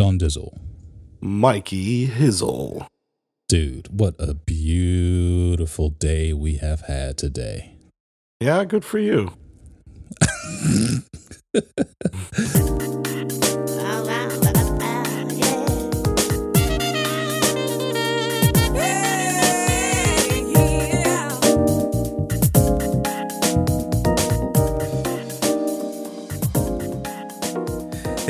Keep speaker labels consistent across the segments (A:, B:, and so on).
A: Sean Dizzle.
B: Mikey Hizzle.
A: Dude, what a beautiful day we have had today.
B: Yeah, good for you.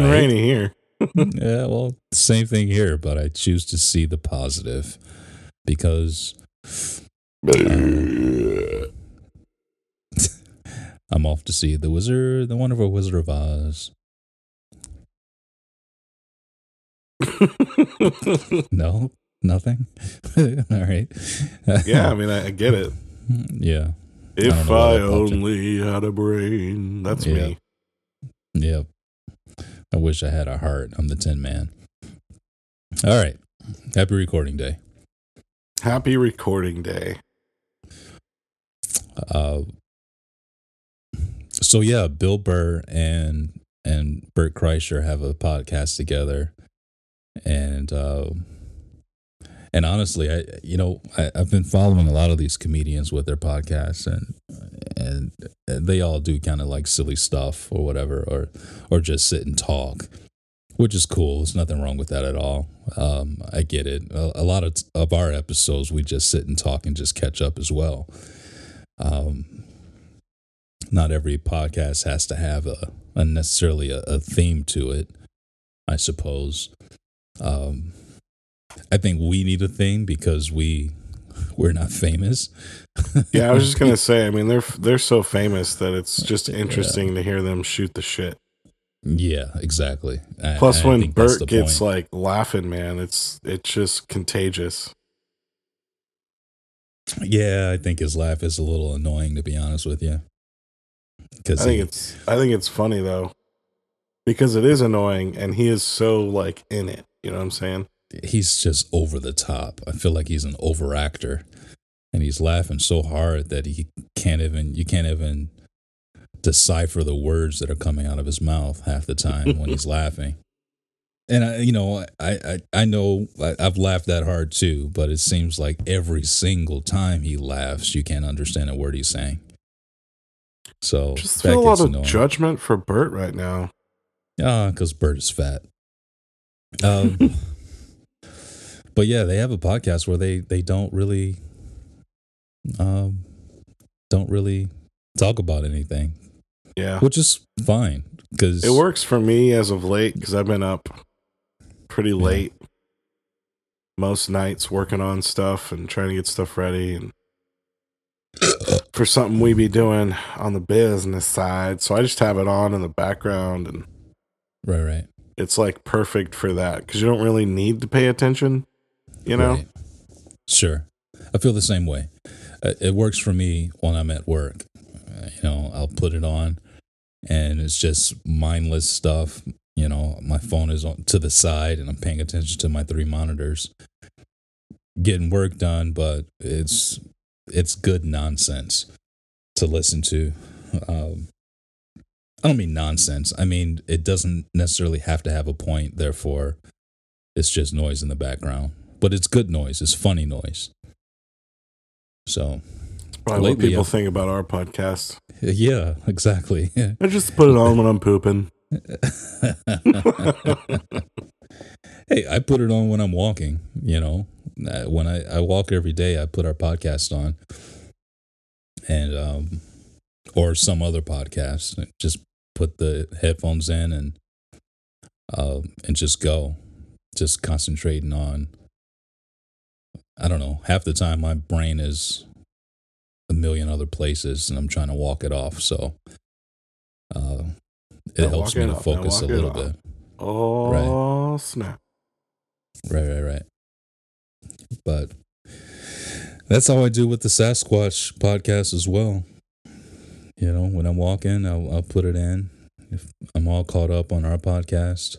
B: And
A: right.
B: rainy here.
A: yeah, well, same thing here, but I choose to see the positive because uh, I'm off to see the Wizard, the Wonderful Wizard of Oz. No, nothing. All right.
B: yeah, I mean, I, I get it.
A: yeah.
B: If I,
A: in.
B: only had a brain. That's
A: Yeah.
B: me.
A: Yep. I wish I had a heart. I'm the Tin Man. All right. Happy recording day.
B: Happy recording day.
A: Uh, so yeah, Bill Burr and and Bert Kreischer have a podcast together, and uh, and honestly, I you know I, I've been following a lot of these comedians with their podcasts, and and they all do kind of like silly stuff or whatever, or or just sit and talk, which is cool. There's nothing wrong with that at all. Um, I get it. A, a lot of of our episodes, we just sit and talk and just catch up as well. Um, not every podcast has to have a, a necessarily a, a theme to it, I suppose. Um, I think we need a theme because we we're not famous.
B: Yeah, I was just gonna say. I mean, they're they're so famous that it's just interesting to hear them shoot the shit.
A: yeah, exactly. I-
B: Plus,
A: I
B: when Bert gets
A: point.
B: like laughing, man, it's it's just contagious.
A: yeah, I think his laugh is a little annoying to be honest with you. Because
B: I think it's I think it's funny though, because it is annoying, and he is so like in it. You know what I'm saying?
A: He's just over the top. I feel like he's an overactor, and he's laughing so hard that he can't even you can't even decipher the words that are coming out of his mouth half the time when he's laughing. And I, you know, I, I, I know I, I've laughed that hard too, but it seems like every single time he laughs, you can't understand a word he's saying. So
B: Just feel a lot of
A: annoying.
B: judgment for Bert right now.
A: Ah, because Bert is fat. Um, but yeah, they have a podcast where they they don't really, um, don't really talk about anything,
B: Yeah,
A: which is fine because
B: it works for me as of late because I've been up pretty late most nights working on stuff and trying to get stuff ready and for something we be doing on the business side. So I just have it on in the background and
A: Right, right.
B: it's like perfect for that because you don't really need to pay attention. You know,
A: Right. Sure, I feel the same way. Uh, It works for me when I'm at work. Uh, You know, I'll put it on, and it's just mindless stuff. You know, my phone is on to the side, and I'm paying attention to my three monitors, getting work done. But it's it's good nonsense to listen to. Um, I don't mean nonsense. I mean it doesn't necessarily have to have a point. Therefore, it's just noise in the background. But it's good noise. It's funny noise. So
B: probably what people
A: I've-
B: think about our podcast.
A: yeah, exactly.
B: I just put it on when I'm pooping.
A: hey, I put it on when I'm walking. You know, Uh, when I, I walk every day, I put our podcast on, and um, or some other podcast. Just put the headphones in and uh, and just go, just concentrating on. I don't know. Half the time, my brain is a million other places, and I'm trying to walk it off. So, uh, it
B: Now
A: helps me
B: it
A: to
B: off.
A: Focus a little bit.
B: Oh snap!
A: Right, right, right. But that's how I do with the Sasquatch podcast as well. You know, when I'm walking, I'll, I'll put it in. If I'm all caught up on our podcast,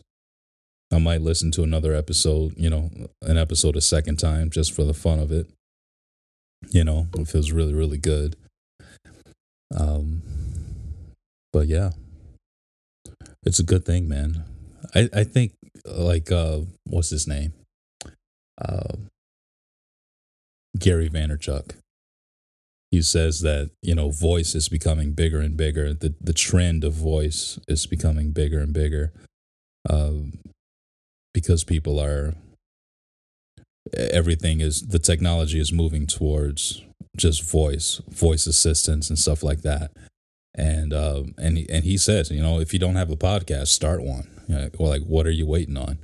A: I might listen to another episode, you know, an episode a second time just for the fun of it. You know, it feels really, really good. Um, but yeah, it's a good thing, man. I, I think like uh what's his name? Uh, Gary Vaynerchuk. He says that, you know, voice is becoming bigger and bigger. The the trend of voice is becoming bigger and bigger. Um because people are everything is the technology is moving towards just voice, voice assistants and stuff like that. And um and he, and he says, you know, if you don't have a podcast, start one. Or like, what are you waiting on?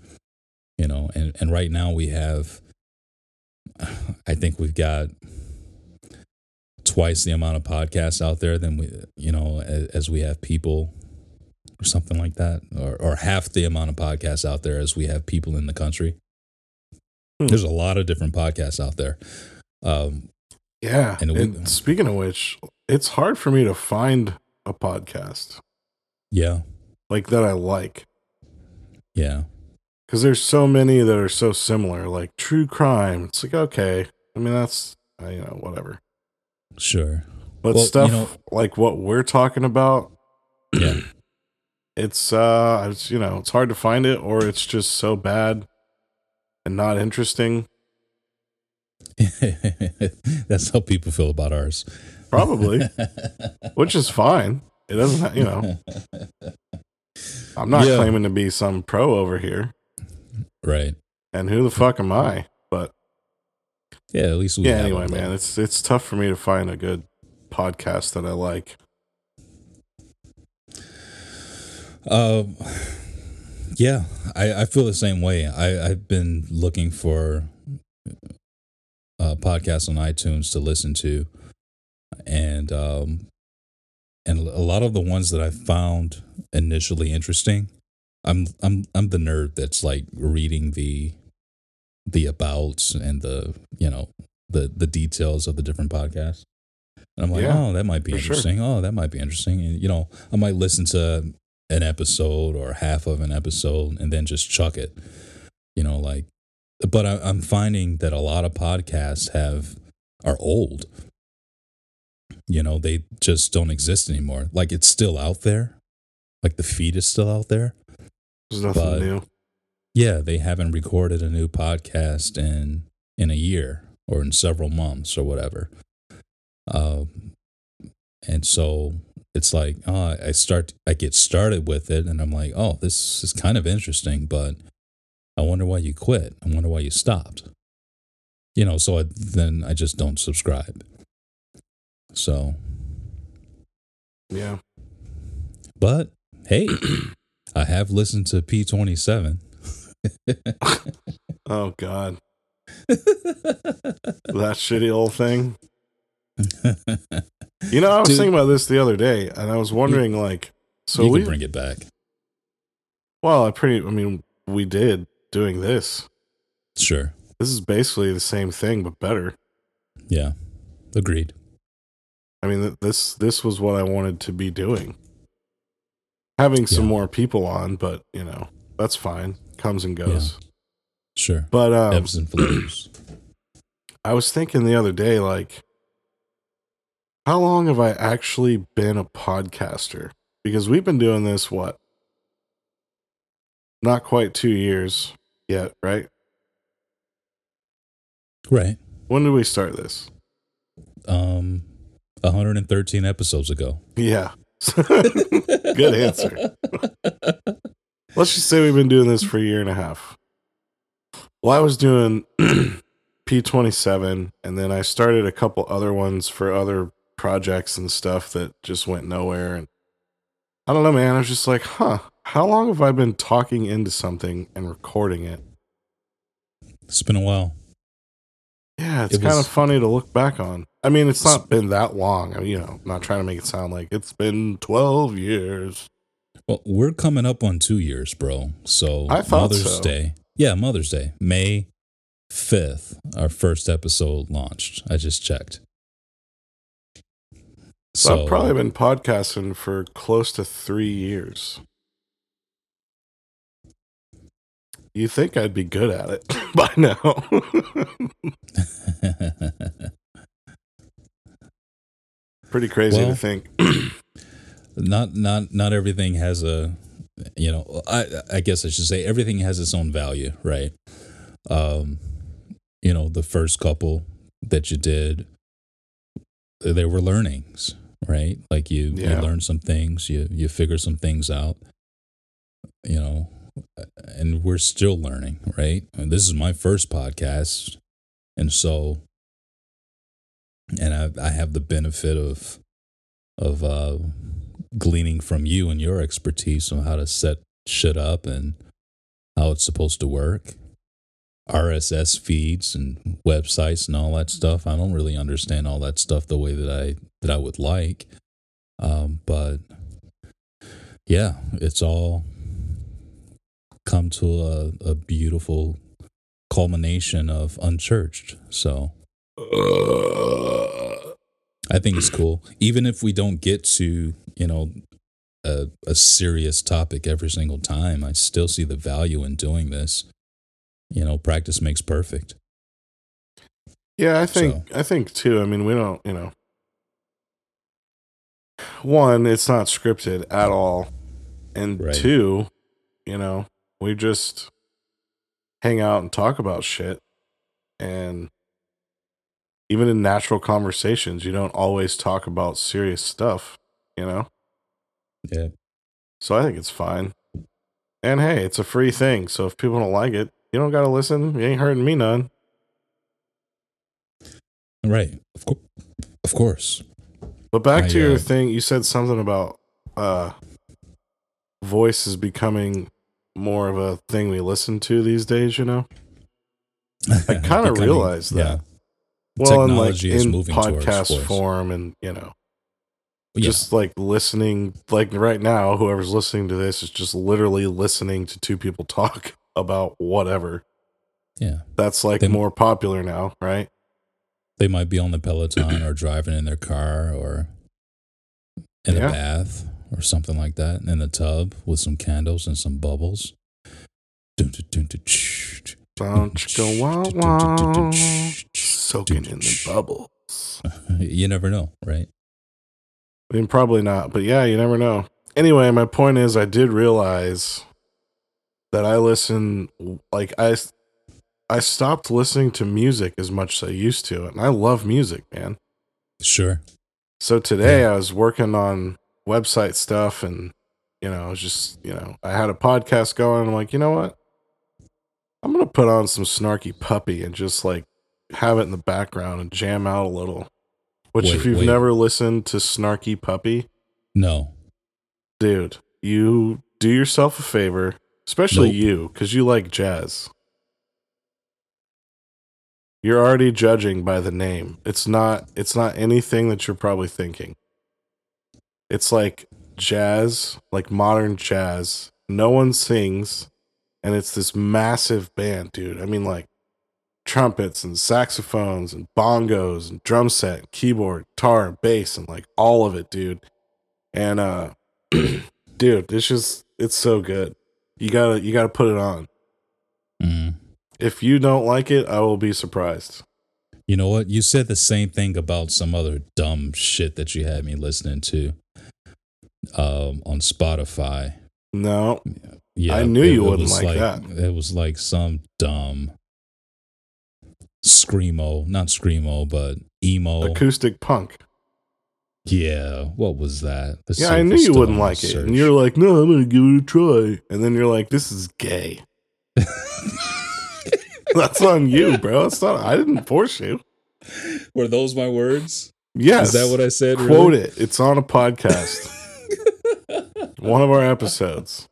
A: You know, and and right now we have, I think we've got twice the amount of podcasts out there than we, you know, as, as we have people, or something like that, or or half the amount of podcasts out there as we have people in the country.
B: Hmm.
A: There's a lot of different podcasts out there. Um,
B: Yeah.
A: And
B: And, speaking of which, it's hard for me to find a podcast
A: yeah,
B: like that I like
A: yeah,
B: because there's so many that are so similar, like true crime. It's like okay, I mean that's uh, you know whatever,
A: sure,
B: but
A: Well, you
B: stuff
A: know-
B: like what we're talking about,
A: yeah,
B: it's uh, it's you know it's hard to find it or it's just so bad and not interesting.
A: That's how people feel about ours.
B: Probably, which is fine. It doesn't, ha- you know. I'm not
A: Yeah.
B: claiming to be some pro over here,
A: right?
B: and who the fuck am I? But
A: Yeah, at least we.
B: yeah, anyway, man, it's it's tough for me to find a good podcast that I like.
A: Um, yeah, I, I feel the same way. I, I've been looking for uh, podcasts on iTunes to listen to, and um, and a lot of the ones that I found initially interesting, I'm I'm I'm the nerd that's like reading the the abouts and the you know the the details of the different podcasts. And I'm like,
B: Yeah,
A: oh, that might be
B: for sure.
A: interesting. Oh, that might be interesting. And you know, I might listen to an episode or half of an episode and then just chuck it. You know, like, but I, I'm finding that a lot of podcasts have are old. You know, they just don't exist anymore. Like it's still out there, like the feed is still out there.
B: There's nothing
A: But-
B: new.
A: Yeah, they haven't recorded a new podcast in in a year or in several months or whatever. Um, and so it's like, oh, I start, I get started with it, and I'm like, oh, this is kind of interesting, but I wonder why you quit. I wonder why you stopped. You know, so I, then I just don't subscribe. So,
B: Yeah.
A: but hey, I have listened to P27.
B: Oh God, that shitty old thing. You know, I was
A: Dude.
B: thinking about this the other day, and I was wondering, like, so
A: you
B: we,
A: bring it back.
B: well, I pretty, I mean, we did doing this.
A: Sure.
B: This is basically the same thing, but better.
A: Yeah. Agreed.
B: I mean, this this was what I wanted to be doing. Having some
A: Yeah.
B: more people on, but you know, that's fine. Comes and goes.
A: Sure.
B: But um,
A: Ebbs and flows.
B: I was thinking the other day, like, how long have I actually been a podcaster? Because we've been doing this, what? Not quite two years yet, right?
A: right.
B: When did we start this?
A: Um 113 episodes ago.
B: Yeah. Good answer. Let's just say we've been doing this for a year and a half. Well, I was doing P27, and then I started a couple other ones for other projects and stuff that just went nowhere. And I don't know, man. I was just like, huh, how long have I been talking into something and recording it?
A: It's been a while.
B: Yeah, it's
A: It
B: kind of funny to look back on. I mean, it's not been that long. I mean, you know, I'm not trying to make it sound like it's been 12 years.
A: Well, we're coming up on two years, bro. So
B: I thought
A: Mother's
B: so.
A: Day. Yeah, Mother's Day. May 5th, our first episode launched. I just checked.
B: So, I've probably been podcasting for close to three years. You think I'd be good at it by now? Pretty crazy
A: Well,
B: to think.
A: not not not everything has a you know i i guess i should say everything has its own value right um you know the first couple that you did there were learnings right like you
B: Yeah.
A: you learn some things you you figure some things out you know and we're still learning right and this is my first podcast and so and i i have the benefit of of uh gleaning from you and your expertise on how to set shit up and how it's supposed to work. RSS feeds and websites and all that stuff. I don't really understand all that stuff the way that I that I would like. Um, but yeah, it's all come to a, a beautiful culmination of unchurched. So I think it's cool. Even if we don't get to, you know, a, a serious topic every single time, I still see the value in doing this. You know, practice makes perfect.
B: Yeah, I think I think too. I mean, we don't, you know. One, it's not scripted at all. And
A: Right.
B: two, you know, we just hang out and talk about shit. And even in natural conversations, you don't always talk about serious stuff, you know?
A: Yeah.
B: So I think it's fine. And hey, it's a free thing. So if people don't like it, you don't got to listen. You ain't hurting me none.
A: Right. Of, course. of course.
B: But back
A: I,
B: to your
A: uh,
B: thing, you said something about uh voice is becoming more of a thing we listen to these days, you know? I kind of realized that.
A: yeah.
B: Well, in like in podcast form and, you know,
A: Yeah.
B: just like listening like right now whoever's listening to this is just literally listening to two people talk about whatever.
A: yeah.
B: That's like
A: They-
B: more popular now, right?
A: They might be on the Peloton or driving in their car or in
B: Yeah.
A: a bath or something like that in the tub with some candles and some bubbles.
B: Soaking in the bubbles.
A: You never know, right?
B: I mean, probably not, but yeah, you never know. Anyway, my point is, I did realize that I listen like I I stopped listening to music as much as I used to, and I love music, man.
A: Sure.
B: So today I was working on website stuff, and you know, I was just you know, I had a podcast going. And I'm like, you know what? I'm gonna put on some snarky puppy and just like have it in the background and jam out a little. Which,
A: Wait,
B: if you've
A: wait.
B: never listened to Snarky Puppy,
A: No.
B: dude, you do yourself a favor, especially
A: Nope.
B: you, because you like jazz. You're already judging by the name. It's not. It's not anything that you're probably thinking. It's like jazz, like modern jazz. No one sings, and it's this massive band, dude. I mean, like trumpets and saxophones and bongos and drum set, keyboard, guitar, and bass, and like all of it, dude. And uh dude, it's just it's so good. You gotta you gotta put it on.
A: Mm.
B: If you don't like it, I will be surprised.
A: You know what? You said the same thing about some other dumb shit that you had me listening to um, on Spotify.
B: No,
A: Yeah,
B: I knew you wouldn't
A: was
B: like that.
A: It was like some dumb screamo, not screamo, but emo.
B: acoustic punk.
A: Yeah, what was that? The
B: Yeah, I knew you wouldn't like it. And you're like, no, I'm gonna give it a try. And then you're like, this is gay. That's on you, bro. It's not I didn't force you.
A: Were those my words?
B: Yes.
A: Is that what I said?
B: Quote
A: really?
B: it. It's on a podcast. One of our episodes.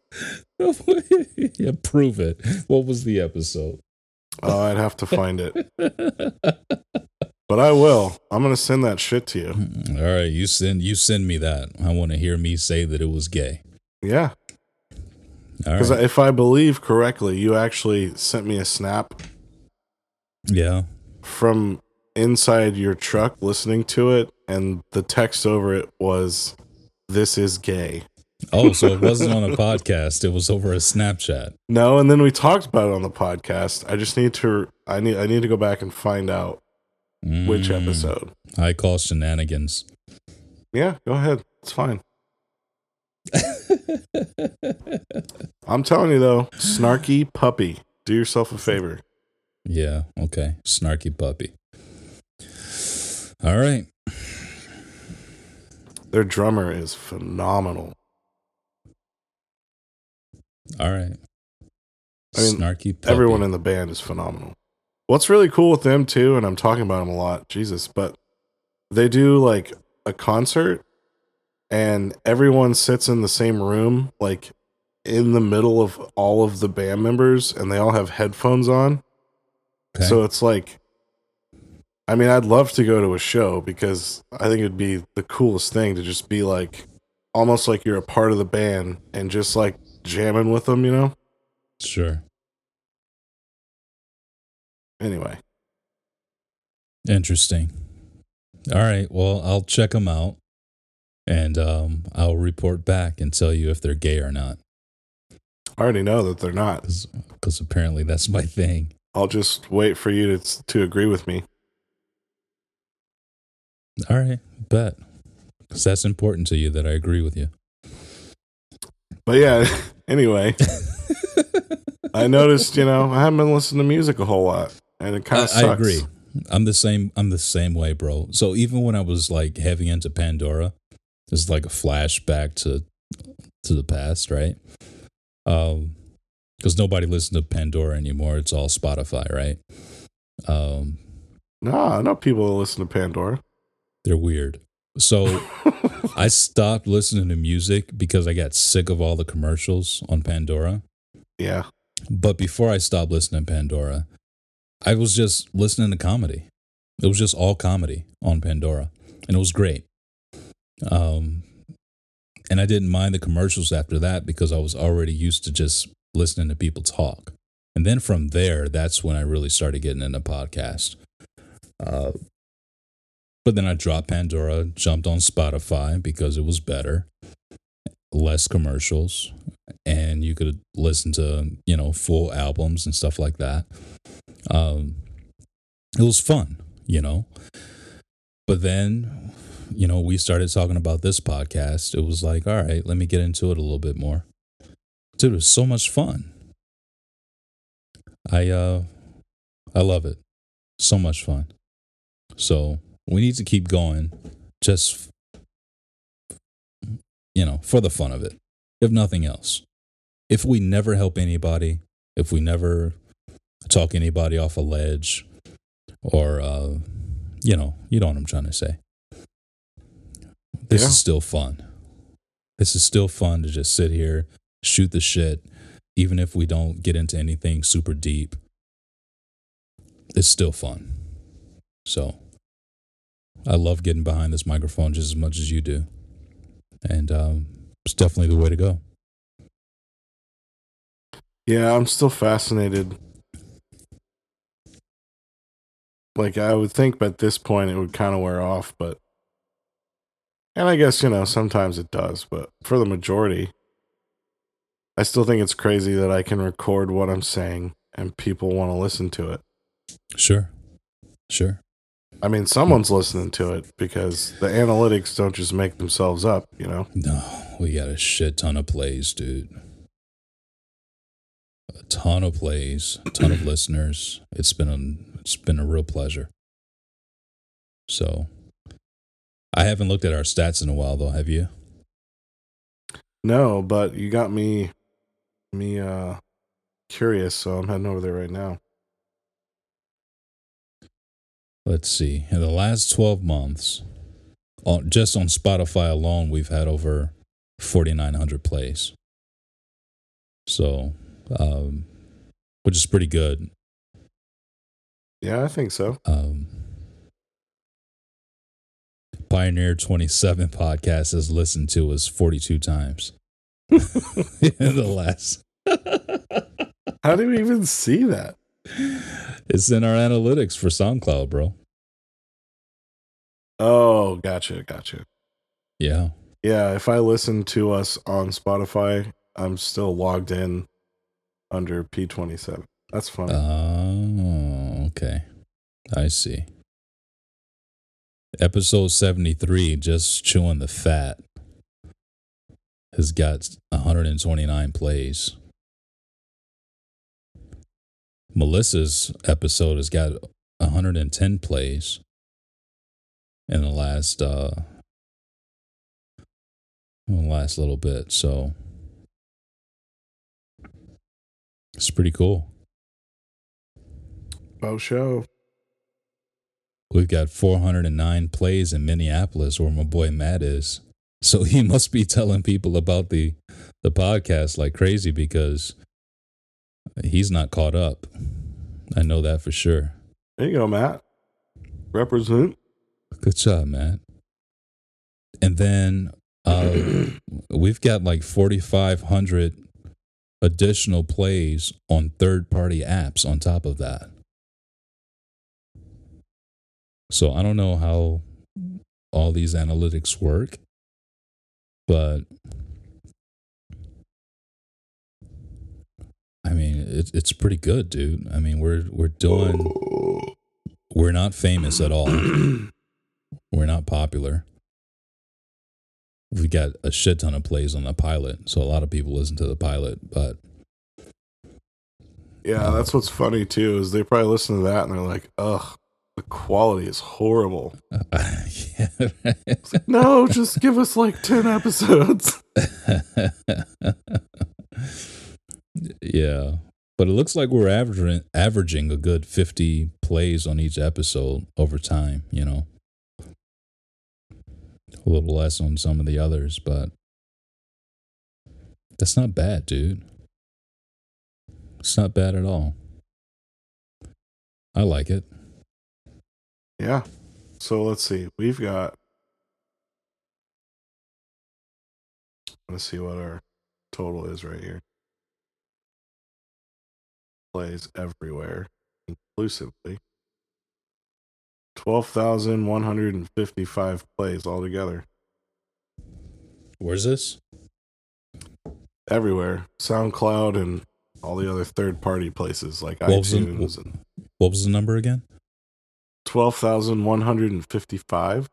A: yeah, prove it. What was the episode?
B: Oh, I'd have to find it. But I will. I'm gonna send that shit to you.
A: Mm, all right, you send you send me that. I want to hear me say that it was gay.
B: Yeah. Because
A: right.
B: if I believe correctly, you actually sent me a snap
A: yeah.
B: from inside your truck listening to it, and the text over it was, This is gay.
A: Oh, so it wasn't on a podcast. It was over a Snapchat.
B: No, and then we talked about it on the podcast. I just need to I need I need to go back and find out which
A: Mm,
B: episode.
A: I call shenanigans.
B: Yeah, go ahead. It's fine. I'm telling you though, snarky puppy. Do yourself a favor.
A: yeah. Okay. Snarky puppy. All right.
B: Their drummer is phenomenal.
A: All right.
B: I mean,
A: Snarky puppy.
B: Everyone in the band is phenomenal. What's really cool with them too, and I'm talking about them a lot, Jesus, but they do like a concert and everyone sits in the same room, like in the middle of all of the band members, and they all have headphones on.
A: Okay.
B: So it's like, I mean, I'd love to go to a show because I think it'd be the coolest thing to just be like, almost like you're a part of the band and just like jamming with them, you know?
A: sure.
B: Anyway,
A: Interesting. All right. Well, I'll check them out and um, I'll report back and tell you if they're gay or not.
B: I already know that they're not.
A: Because apparently that's my thing.
B: I'll just wait for you to to agree with me.
A: All right. Bet. Because that's important to you that I agree with you.
B: But yeah, anyway, I noticed, you know, I haven't been listening to music a whole lot, and it kind
A: I,
B: of sucks.
A: I agree. I'm the same. I'm the same way, bro. So even when I was like heavy into Pandora, it's like a flashback to to the past, right? Um, because nobody listens to Pandora anymore. It's all Spotify, right? Um,
B: No, I know people listen to Pandora.
A: they're weird. So I stopped listening to music because I got sick of all the commercials on Pandora.
B: yeah,
A: But before I stopped listening to Pandora, I was just listening to comedy. It was just all comedy on Pandora, and it was great. Um, and I didn't mind the commercials after that because I was already used to just listening to people talk. And then from there, that's when I really started getting into podcast. Uh, but then I dropped Pandora, jumped on Spotify because it was better, less commercials, and you could listen to you know full albums and stuff like that. Um, it was fun, you know. But then, you know, we started talking about this podcast. It was like, all right, let me get into it a little bit more. Dude, it was so much fun. I uh, I love it. So much fun. So we need to keep going, just you know, for the fun of it, if nothing else if we never help anybody, if we never talk anybody off a ledge, or uh, you know, you know what I'm trying to say. This
B: Yeah.
A: is still fun. This is still fun to just sit here, shoot the shit, even if we don't get into anything super deep. It's still fun. So, I love getting behind this microphone just as much as you do, and um, it's definitely the way to go.
B: yeah, I'm still fascinated. Like I would think, at this point, it would kind of wear off, but and I guess you know sometimes it does, but for the majority, I still think it's crazy that I can record what I'm saying and people want to listen to it.
A: Sure. Sure.
B: I mean, someone's listening to it because the analytics don't just make themselves up, you know?
A: No, we got a shit ton of plays, dude. A ton of plays, a ton of listeners. It's been a, it's been a real pleasure. So, I haven't looked at our stats in a while though, have you?
B: No, but you got me me uh curious, so I'm heading over there right now.
A: Let's see. In the last 12 months, on, just on Spotify alone, we've had over 4,900 plays. So, um, which is pretty good.
B: Yeah, I think so.
A: Um, Pioneer 27 podcast has listened to us 42 times in the last
B: How do we even see that?
A: It's in our analytics for SoundCloud, bro.
B: Oh, gotcha, gotcha.
A: Yeah.
B: Yeah, if I listen to us on Spotify, I'm still logged in under P27. That's funny.
A: Oh, okay. I see. Episode 73, Just Chewing the Fat, has got 129 plays. Melissa's episode has got 110 plays in the last uh in the last little bit, so it's pretty cool.
B: oh, show.
A: We've got 409 plays in Minneapolis where my boy Matt is. So he must be telling people about the the podcast like crazy because he's not caught up. I know that for sure.
B: There you go, Matt. Represent.
A: Good job, Matt. And then uh, we've got like 4,500 additional plays on third party apps on top of that. So I don't know how all these analytics work, but I mean, it, it's pretty good, dude. I mean, we're we're doing we're not famous at all. We're not popular. We got a shit ton of plays on the pilot, so a lot of people listen to the pilot. But
B: Yeah, um, that's what's funny too, is they probably listen to that and they're like, ugh, the quality is horrible.
A: yeah,
B: No, just give us like 10 episodes.
A: yeah, but it looks like we're averaging averaging a good fifty plays on each episode over time. You know, a little less on some of the others, but that's not bad, dude. It's not bad at all. I like it.
B: Yeah. So let's see. We've got. Let's see what our total is right here. Plays everywhere, inclusively. 12,155 plays altogether.
A: Where's this?
B: Everywhere. SoundCloud and all the other third party places like
A: What was the-
B: iTunes. and
A: What was the number again?
B: 12,155.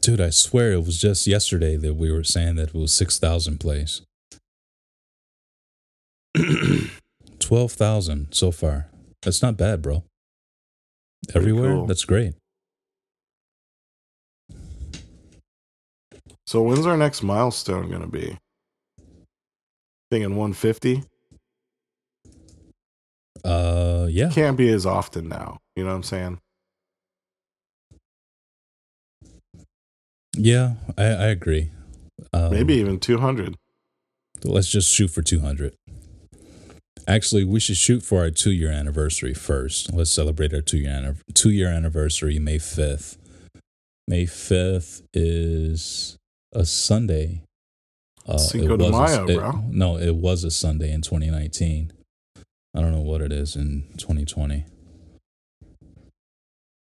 A: Dude, I swear it was just yesterday that we were saying that it was 6,000 plays. 12,000 so far. That's not bad, bro. Everywhere?
B: cool.
A: That's great.
B: So when's our next milestone going to be? Thinking 150?
A: Uh, yeah.
B: Can't be as often now. You know what I'm saying?
A: Yeah, I, I agree. Um,
B: Maybe even 200.
A: Let's just shoot for 200. Actually, we should shoot for our two year anniversary first. Let's celebrate our two year two year anniversary, May 5th. May 5th is a Sunday. Uh,
B: Cinco
A: it
B: de
A: was a-
B: Mayo,
A: it-
B: bro.
A: No, it was a Sunday in 2019. I don't know what it is in 2020.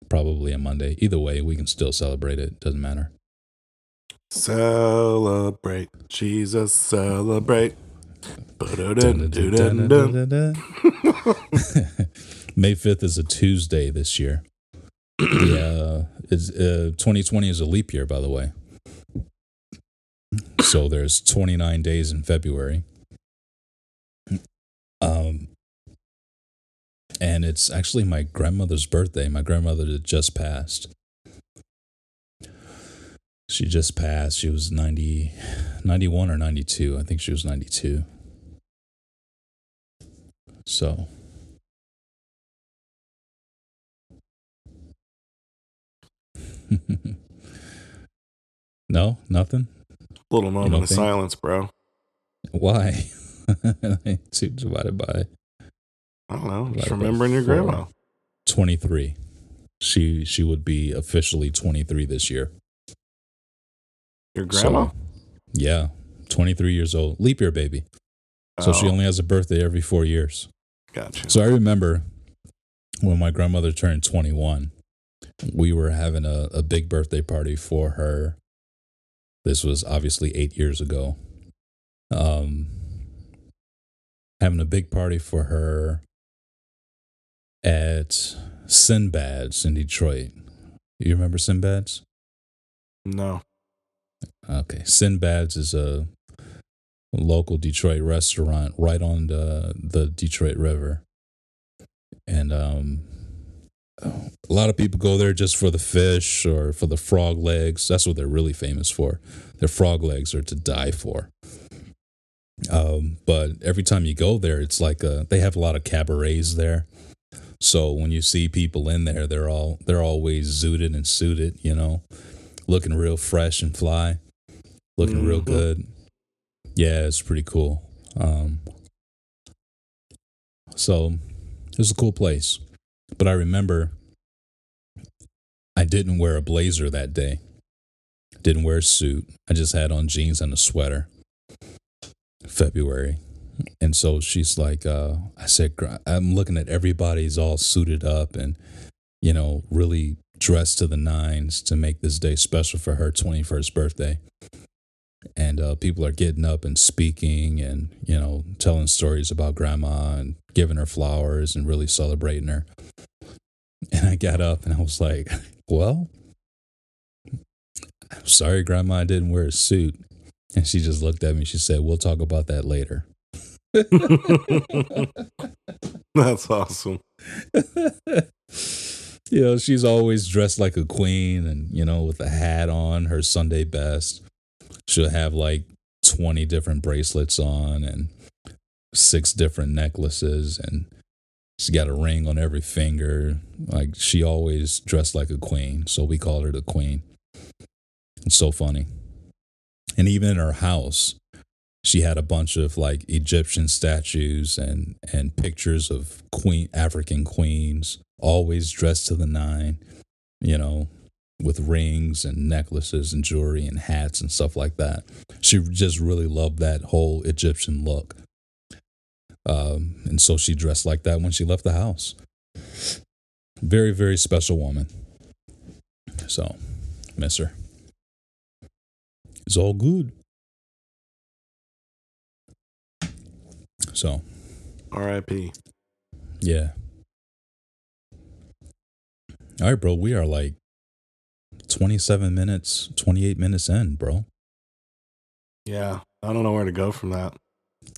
A: Probably a Monday. Either way, we can still celebrate it. Doesn't matter.
B: Celebrate. Jesus, celebrate.
A: May 5th is a Tuesday this year. Yeah, it's, uh, 2020 is a leap year, by the way. So there's 29 days in February. Um, and it's actually my grandmother's birthday. My grandmother just passed. She just passed. She was 90, 91 or 92. I think she was 92. So, no, nothing.
B: Little moment of
A: think?
B: silence, bro.
A: Why? Two divided by
B: I don't know. Just remembering your
A: four.
B: grandma.
A: 23. She she would be officially 23 this year.
B: Your grandma?
A: So, yeah, 23 years old. Leap year baby. So she
B: Oh,
A: only has a birthday every four years.
B: Gotcha.
A: So I remember when my grandmother turned 21, we were having a, a big birthday party for her. This was obviously eight years ago. Um, having a big party for her at Sindbad's in Detroit. You remember Sindbad's?
B: no.
A: Okay. Sindbad's is a local Detroit restaurant right on the, the Detroit River. And um, a lot of people go there just for the fish or for the frog legs. That's what they're really famous for. Their frog legs are to die for. Um, but every time you go there, it's like a, they have a lot of cabarets there. So when you see people in there, they're all they're always zooted and suited, you know, looking real fresh and fly, looking real
B: Mhm.
A: good. Yeah, it's pretty cool. Um, so it was a cool place, but I remember I didn't wear a blazer that day. Didn't wear a suit. I just had on jeans and a sweater. February. And so she's like, uh, I said, I'm looking at everybody's all suited up and, you know, really dressed to the nines to make this day special for her 21st birthday. And uh, people are getting up and speaking and, you know, telling stories about grandma and giving her flowers and really celebrating her. And I got up and I was like, well, I'm sorry, grandma, I didn't wear a suit. And she just looked at me. She said, we'll talk about that later.
B: That's awesome.
A: you know, she's always dressed like a queen and, you know, with a hat on, her Sunday best. She'll have like 20 different bracelets on and six different necklaces and she's got a ring on every finger. Like she always dressed like a queen. So we call her the queen. It's so funny. And even in her house, she had a bunch of like Egyptian statues and and pictures of queen African queens, always dressed to the nine, you know, with rings and necklaces and jewelry and hats and stuff like that. She just really loved that whole Egyptian look. Um, and so she dressed like that when she left the house. Very, very special woman. So, miss her. It's all good. So,
B: R.I.P.
A: yeah. All right, bro. We are like 27 minutes, 28 minutes in, bro.
B: Yeah, I don't know where to go from that.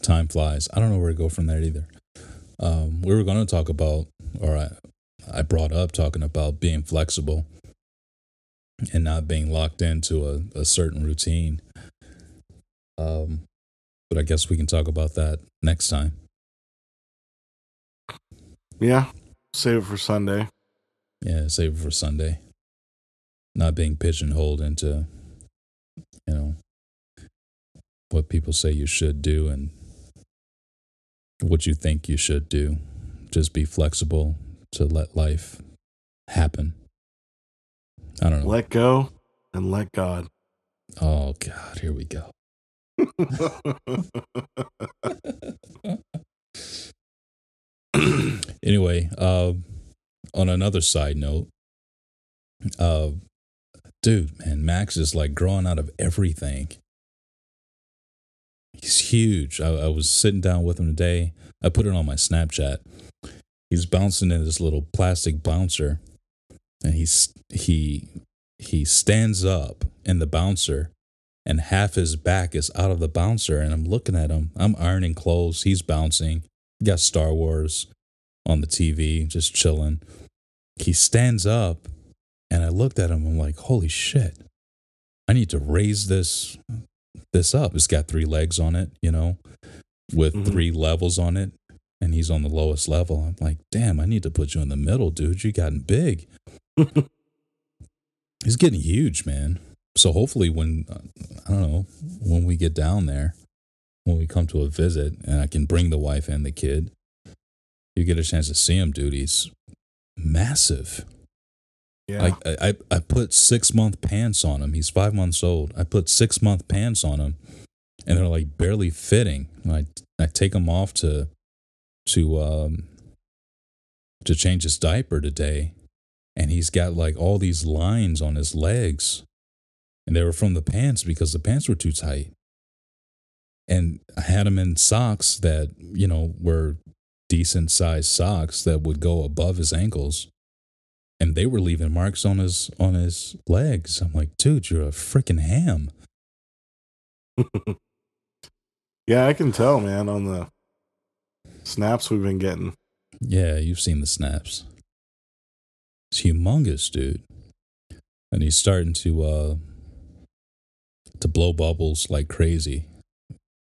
A: Time flies. I don't know where to go from there either. Um, we were going to talk about, or I, I brought up talking about being flexible and not being locked into a, a certain routine. Um, but I guess we can talk about that next time.
B: Yeah, save it for Sunday.
A: Yeah, save it for Sunday. Not being pigeonholed into, you know, what people say you should do and what you think you should do. Just be flexible to let life happen. I don't know.
B: Let go and let God.
A: oh, God, here we go. anyway, uh, on another side note, uh, dude, man, Max is like growing out of everything. He's huge. I, I was sitting down with him today. I put it on my Snapchat. He's bouncing in this little plastic bouncer, and he's he he stands up in the bouncer, and half his back is out of the bouncer. And I'm looking at him. I'm ironing clothes. He's bouncing. got Star Wars on the TV, just chilling. He stands up, and I looked at him. I'm like, holy shit! I need to raise this this up. It's got three legs on it, you know, with
B: Mhm.
A: three levels on it, and he's on the lowest level. I'm like, damn, I need to put you in the middle, dude. You gotten big. He's getting huge, man. So hopefully, when I don't know when we get down there, when we come to a visit, and I can bring the wife and the kid, you get a chance to see him, dude. He's massive.
B: Yeah.
A: I, I, I put six month pants on him. He's five months old. I put six month pants on him, and they're like barely fitting. I I take them off to to um to change his diaper today, and he's got like all these lines on his legs, and they were from the pants because the pants were too tight. And I had him in socks that you know were decent sized socks that would go above his ankles and they were leaving marks on his on his legs. I'm like, dude, you're a freaking ham.
B: yeah, I can tell, man, on the snaps we've been getting.
A: Yeah, you've seen the snaps. It's humongous, dude. And he's starting to uh to blow bubbles like crazy.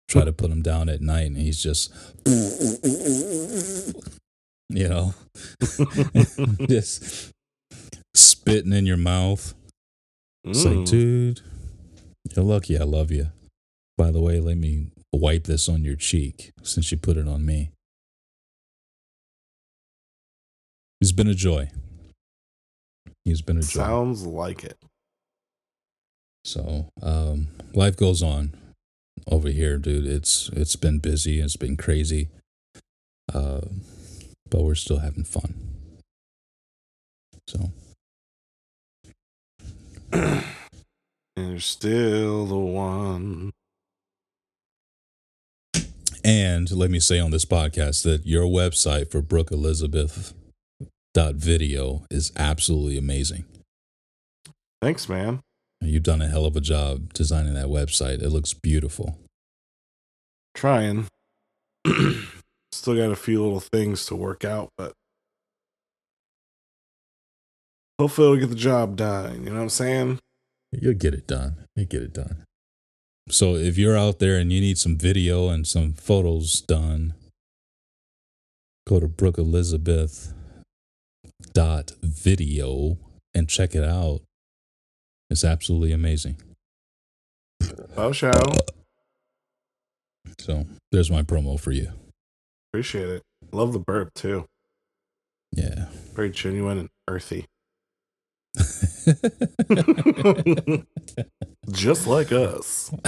A: Try to put him down at night and he's just you know just spitting in your mouth. It's like,
B: Mm.
A: dude, you're lucky I love you. By the way, let me wipe this on your cheek since you put it on me. He's been a joy. He's been a joy.
B: Sounds like it.
A: So, um, life goes on over here, dude. It's it's been busy. It's been crazy. Uh, but we're still having fun. So,
B: and you're still the one.
A: and let me say on this podcast that your website for Brooke Elizabeth dot video is absolutely amazing.
B: Thanks, man.
A: You've done a hell of a job designing that website. It looks beautiful.
B: Trying. Still got a few little things to work out, but hopefully we'll get the job done. You know what I'm saying?
A: You'll get it done. You get it done. So if you're out there and you need some video and some photos done, go to Brooke Elizabeth dot video and check it out. It's absolutely amazing.
B: Oh, show.
A: So there's my promo for you.
B: Appreciate it. Love the burp too.
A: Yeah.
B: Very genuine and earthy. Just like us.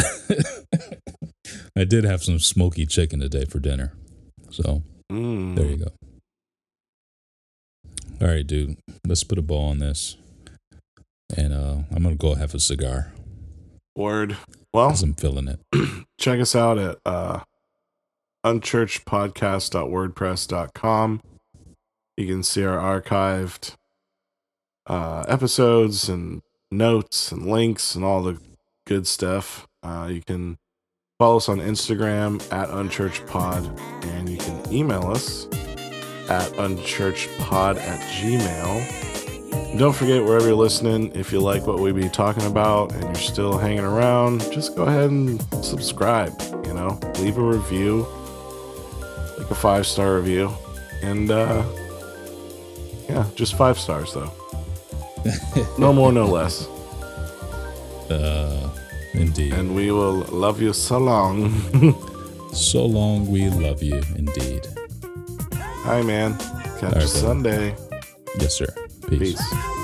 A: I did have some smoky chicken today for dinner. So
B: Mm.
A: there you go. All right, dude. Let's put a ball on this. And uh, I'm going to go have a cigar
B: Word. Well,
A: I'm feeling it.
B: check us out at uh, unchurchedpodcast.wordpress.com. You can see our archived uh, episodes and notes and links and all the good stuff. Uh, you can follow us on Instagram at unchurchedpod, and you can email us at unchurchedpod at gmail. Don't forget, wherever you're listening, if you like what we be talking about and you're still hanging around, just go ahead and subscribe. You know, leave a review, like a five star review, and uh, yeah, just five stars though. no more, no less.
A: Uh, indeed.
B: And we will love you so long.
A: so long, we love you. Indeed.
B: Hi, man. Catch
A: All
B: you
A: right,
B: Sunday.
A: Yes, sir. Peace.
B: Peace.